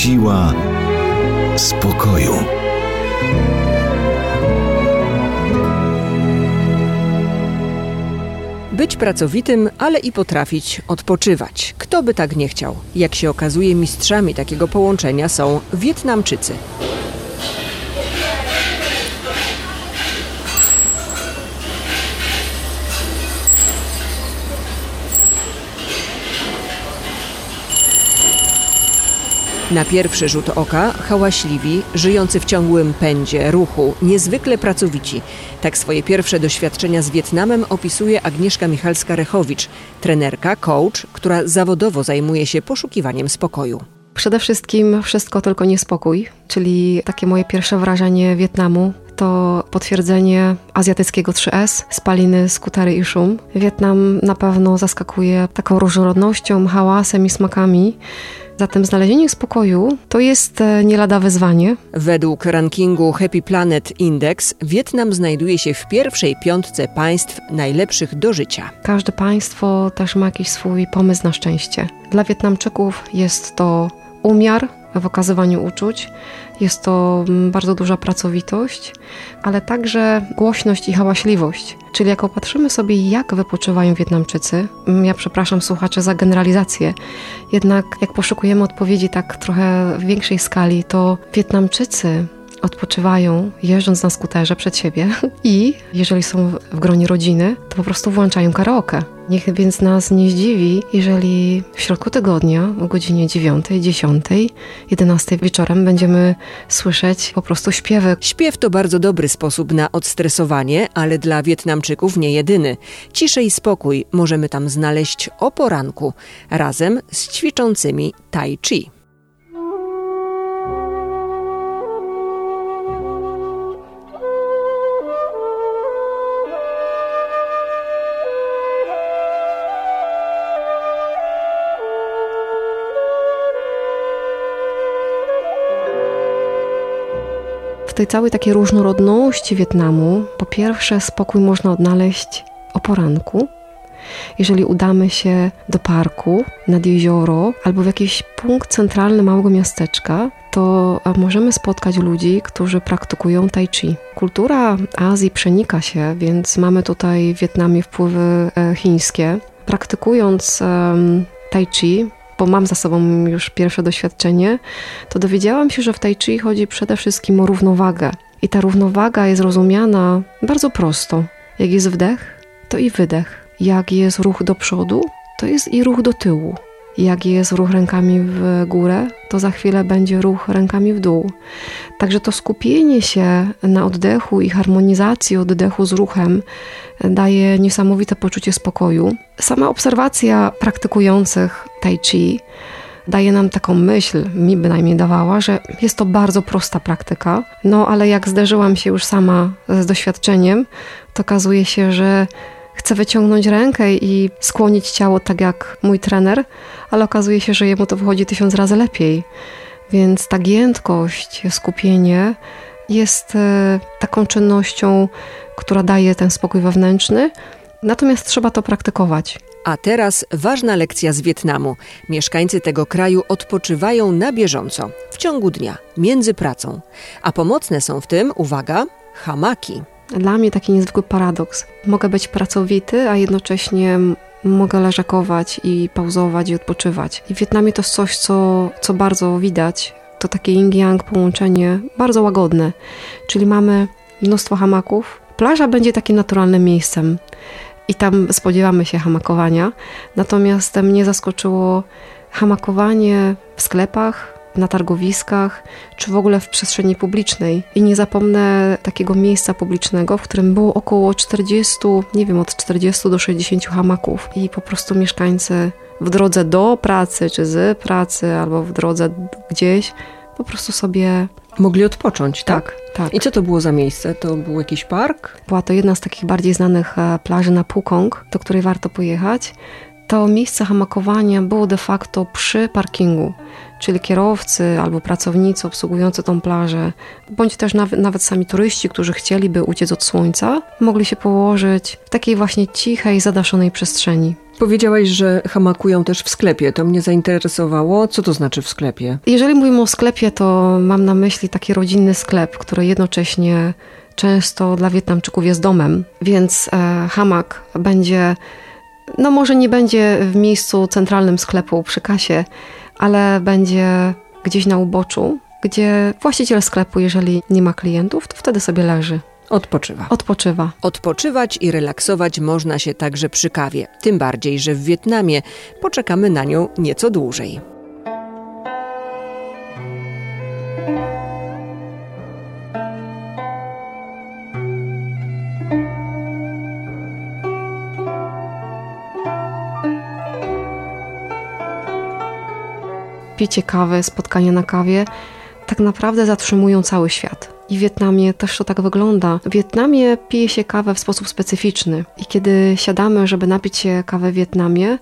Siła spokoju. Być pracowitym, ale i potrafić odpoczywać. Kto by tak nie chciał? Jak się okazuje, mistrzami takiego połączenia są Wietnamczycy. Na pierwszy rzut oka hałaśliwi, żyjący w ciągłym pędzie, ruchu, niezwykle pracowici. Tak swoje pierwsze doświadczenia z Wietnamem opisuje Agnieszka Michalska-Rechowicz, trenerka, coach, która zawodowo zajmuje się poszukiwaniem spokoju. Przede wszystkim wszystko tylko niespokój, czyli takie moje pierwsze wrażenie Wietnamu to potwierdzenie azjatyckiego 3S, spaliny, skutery i szum. Wietnam na pewno zaskakuje taką różnorodnością, hałasem i smakami. Zatem znalezienie spokoju to jest e, nie lada wyzwanie. Według rankingu Happy Planet Index Wietnam znajduje się w pierwszej piątce państw najlepszych do życia. Każde państwo też ma jakiś swój pomysł na szczęście. Dla Wietnamczyków jest to umiar w okazywaniu uczuć, jest to mm, bardzo duża pracowitość, ale także głośność i hałaśliwość. Czyli jak opatrzymy sobie, jak wypoczywają Wietnamczycy, mm, ja przepraszam słuchacze za generalizację, jednak jak poszukujemy odpowiedzi tak trochę w większej skali, to Wietnamczycy odpoczywają jeżdżąc na skuterze przed siebie i jeżeli są w gronie rodziny, to po prostu włączają karaoke. Niech więc nas nie zdziwi, jeżeli w środku tygodnia o godzinie 9, 10, 11 wieczorem będziemy słyszeć po prostu śpiewy. Śpiew to bardzo dobry sposób na odstresowanie, ale dla Wietnamczyków nie jedyny. Ciszej i spokój możemy tam znaleźć o poranku, razem z ćwiczącymi tai chi. W tej całej takiej różnorodności Wietnamu, po pierwsze, spokój można odnaleźć o poranku. Jeżeli udamy się do parku, nad jezioro albo w jakiś punkt centralny małego miasteczka, to możemy spotkać ludzi, którzy praktykują tai chi. Kultura Azji przenika się, więc mamy tutaj w Wietnamie wpływy e, chińskie. Praktykując um, tai chi, bo mam za sobą już pierwsze doświadczenie, to dowiedziałam się, że w Tai Chi chodzi przede wszystkim o równowagę. I ta równowaga jest rozumiana bardzo prosto. Jak jest wdech, to i wydech. Jak jest ruch do przodu, to jest i ruch do tyłu. Jak jest ruch rękami w górę, to za chwilę będzie ruch rękami w dół. Także to skupienie się na oddechu i harmonizacji oddechu z ruchem daje niesamowite poczucie spokoju. Sama obserwacja praktykujących Tai Chi daje nam taką myśl, mi bynajmniej dawała, że jest to bardzo prosta praktyka. No ale jak zderzyłam się już sama z doświadczeniem, to okazuje się, że chcę wyciągnąć rękę i skłonić ciało tak jak mój trener, ale okazuje się, że jemu to wychodzi tysiąc razy lepiej. Więc ta giętkość, skupienie jest e, taką czynnością, która daje ten spokój wewnętrzny, natomiast trzeba to praktykować. A teraz ważna lekcja z Wietnamu. Mieszkańcy tego kraju odpoczywają na bieżąco, w ciągu dnia, między pracą. A pomocne są w tym, uwaga, hamaki. Dla mnie taki niezwykły paradoks. Mogę być pracowity, a jednocześnie mogę leżakować i pauzować i odpoczywać. I w Wietnamie to jest coś, co, co bardzo widać. To takie yin-yang połączenie, bardzo łagodne. Czyli mamy mnóstwo hamaków. Plaża będzie takim naturalnym miejscem i tam spodziewamy się hamakowania. Natomiast mnie zaskoczyło hamakowanie w sklepach, na targowiskach, czy w ogóle w przestrzeni publicznej. I nie zapomnę takiego miejsca publicznego, w którym było około 40, nie wiem, od 40 do 60 hamaków. I po prostu mieszkańcy w drodze do pracy, czy z pracy, albo w drodze gdzieś, po prostu sobie Mogli odpocząć, tak? tak, tak. I co to było za miejsce? To był jakiś park? Była to jedna z takich bardziej znanych e, plaży na Pukong, do której warto pojechać. To miejsce hamakowania było de facto przy parkingu, czyli kierowcy albo pracownicy obsługujący tą plażę, bądź też nawet, sami turyści, którzy chcieliby uciec od słońca, mogli się położyć w takiej właśnie cichej, zadaszonej przestrzeni. Powiedziałaś, że hamakują też w sklepie. To mnie zainteresowało. Co to znaczy w sklepie? Jeżeli mówimy o sklepie, to mam na myśli taki rodzinny sklep, który jednocześnie często dla Wietnamczyków jest domem, więc e, hamak będzie, no może nie będzie w miejscu centralnym sklepu przy kasie, ale będzie gdzieś na uboczu, gdzie właściciel sklepu, jeżeli nie ma klientów, to wtedy sobie leży, Odpoczywa. odpoczywa. Odpoczywać i relaksować można się także przy kawie. Tym bardziej, że w Wietnamie poczekamy na nią nieco dłużej. Picie kawy, spotkania na kawie tak naprawdę zatrzymują cały świat. I w Wietnamie też to tak wygląda. W Wietnamie pije się kawę w sposób specyficzny. I kiedy siadamy, żeby napić się kawę w Wietnamie,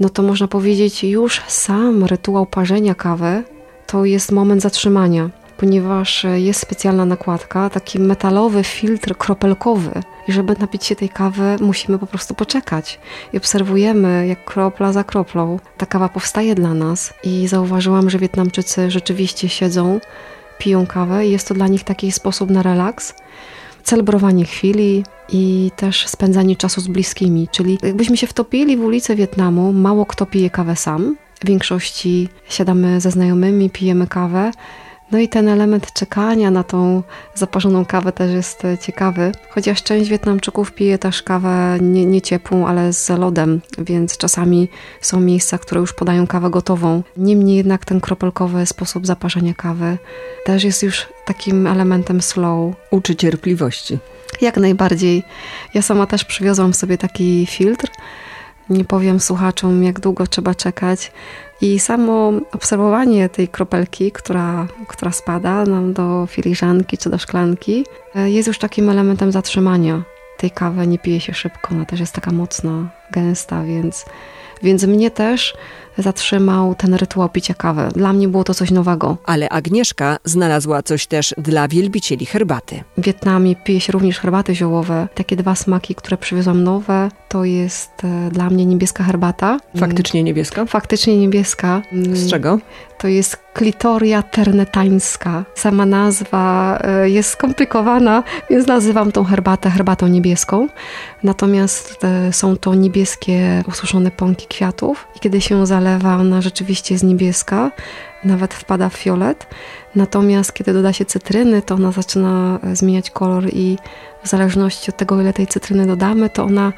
no to można powiedzieć, już sam rytuał parzenia kawy to jest moment zatrzymania, ponieważ jest specjalna nakładka, taki metalowy filtr kropelkowy. I żeby napić się tej kawy, musimy po prostu poczekać. I obserwujemy, jak kropla za kroplą ta kawa powstaje dla nas. I zauważyłam, że Wietnamczycy rzeczywiście siedzą, piją kawę i jest to dla nich taki sposób na relaks, celebrowanie chwili i też spędzanie czasu z bliskimi. Czyli jakbyśmy się wtopili w ulicę Wietnamu, mało kto pije kawę sam. W większości siadamy ze znajomymi, pijemy kawę. No i ten element czekania na tą zaparzoną kawę też jest e, ciekawy, chociaż część Wietnamczyków pije też kawę nie, nie ciepłą, ale z lodem, więc czasami są miejsca, które już podają kawę gotową. Niemniej jednak ten kropelkowy sposób zaparzenia kawy też jest już takim elementem slow. Uczy cierpliwości. Jak najbardziej. Ja sama też przywiozłam sobie taki filtr. Nie powiem słuchaczom, jak długo trzeba czekać. I samo obserwowanie tej kropelki, która, która spada nam do filiżanki czy do szklanki, e, jest już takim elementem zatrzymania. Tej kawy nie pije się szybko, ona też jest taka mocna, gęsta, więc, więc mnie też zatrzymał ten rytuał picia kawy. Dla mnie było to coś nowego. Ale Agnieszka znalazła coś też dla wielbicieli herbaty. W Wietnamie pije się również herbaty ziołowe. Takie dwa smaki, które przywiozłam nowe, to jest e, dla mnie niebieska herbata. Faktycznie niebieska? Faktycznie niebieska. Z czego? To jest klitoria ternetańska. Sama nazwa e, jest skomplikowana, więc nazywam tą herbatę herbatą niebieską. Natomiast e, są to niebieskie ususzone pąki kwiatów i kiedy się zalewa, ona rzeczywiście jest niebieska, nawet wpada w fiolet. Natomiast kiedy doda się cytryny, to ona zaczyna e, zmieniać kolor i w zależności od tego, ile tej cytryny dodamy, to ona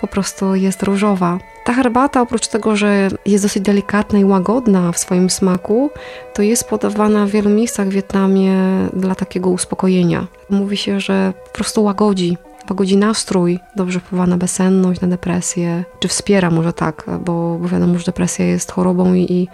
po prostu jest różowa. Ta herbata, oprócz tego, że jest dosyć delikatna i łagodna w swoim smaku, to jest podawana w wielu miejscach w Wietnamie dla takiego uspokojenia. Mówi się, że po prostu łagodzi. Łagodzi nastrój, dobrze wpływa na bezsenność, na depresję, czy wspiera może tak, bo, bo wiadomo, że depresja jest chorobą i, i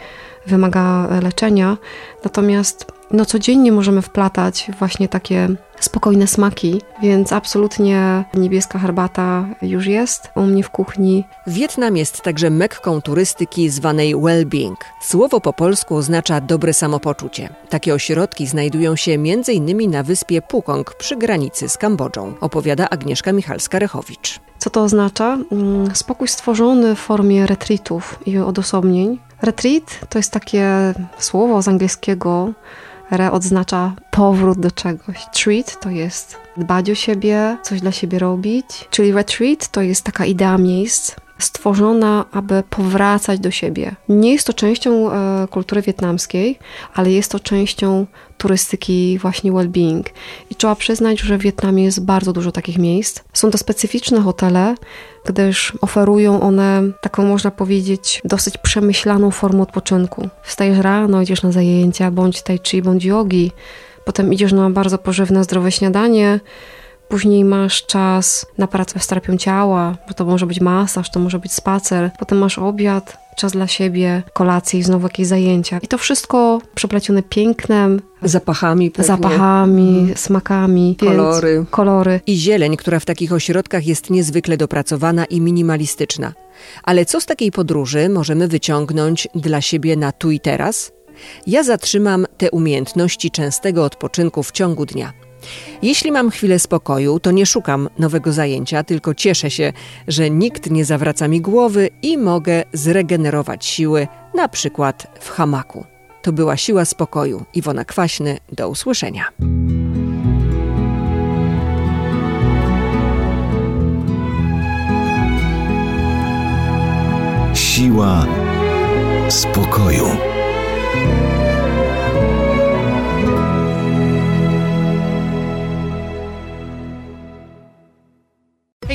wymaga leczenia. Natomiast no, codziennie możemy wplatać właśnie takie spokojne smaki, więc absolutnie niebieska herbata już jest u mnie w kuchni. Wietnam jest także mekką turystyki zwanej well-being. Słowo po polsku oznacza dobre samopoczucie. Takie ośrodki znajdują się m.in. na wyspie Pukong przy granicy z Kambodżą, opowiada Agnieszka Michalska-Rechowicz. Co to oznacza? Mm, Spokój stworzony w formie retreatów i odosobnień. Retreat to jest takie słowo z angielskiego. Re odznacza powrót do czegoś. Treat to jest dbać o siebie, coś dla siebie robić. Czyli retreat to jest taka idea miejsc, stworzona, aby powracać do siebie. Nie jest to częścią e, kultury wietnamskiej, ale jest to częścią turystyki właśnie well-being. I trzeba przyznać, że w Wietnamie jest bardzo dużo takich miejsc. Są to specyficzne hotele, gdyż oferują one taką, można powiedzieć, dosyć przemyślaną formę odpoczynku. Wstajesz rano, idziesz na zajęcia, bądź tai chi, bądź jogi, potem idziesz na bardzo pożywne, zdrowe śniadanie, Później masz czas na pracę z terapią ciała, bo to może być masaż, to może być spacer. Potem masz obiad, czas dla siebie, kolację i znowu jakieś zajęcia. I to wszystko przeplecione pięknem, zapachami, pewnie. zapachami, mhm. smakami, kolory. kolory. I zieleń, która w takich ośrodkach jest niezwykle dopracowana i minimalistyczna. Ale co z takiej podróży możemy wyciągnąć dla siebie na tu i teraz? Ja zatrzymam te umiejętności częstego odpoczynku w ciągu dnia. Jeśli mam chwilę spokoju, to nie szukam nowego zajęcia, tylko cieszę się, że nikt nie zawraca mi głowy i mogę zregenerować siły, na przykład w hamaku. To była siła spokoju. Iwona Kwaśny, do usłyszenia. Siła spokoju.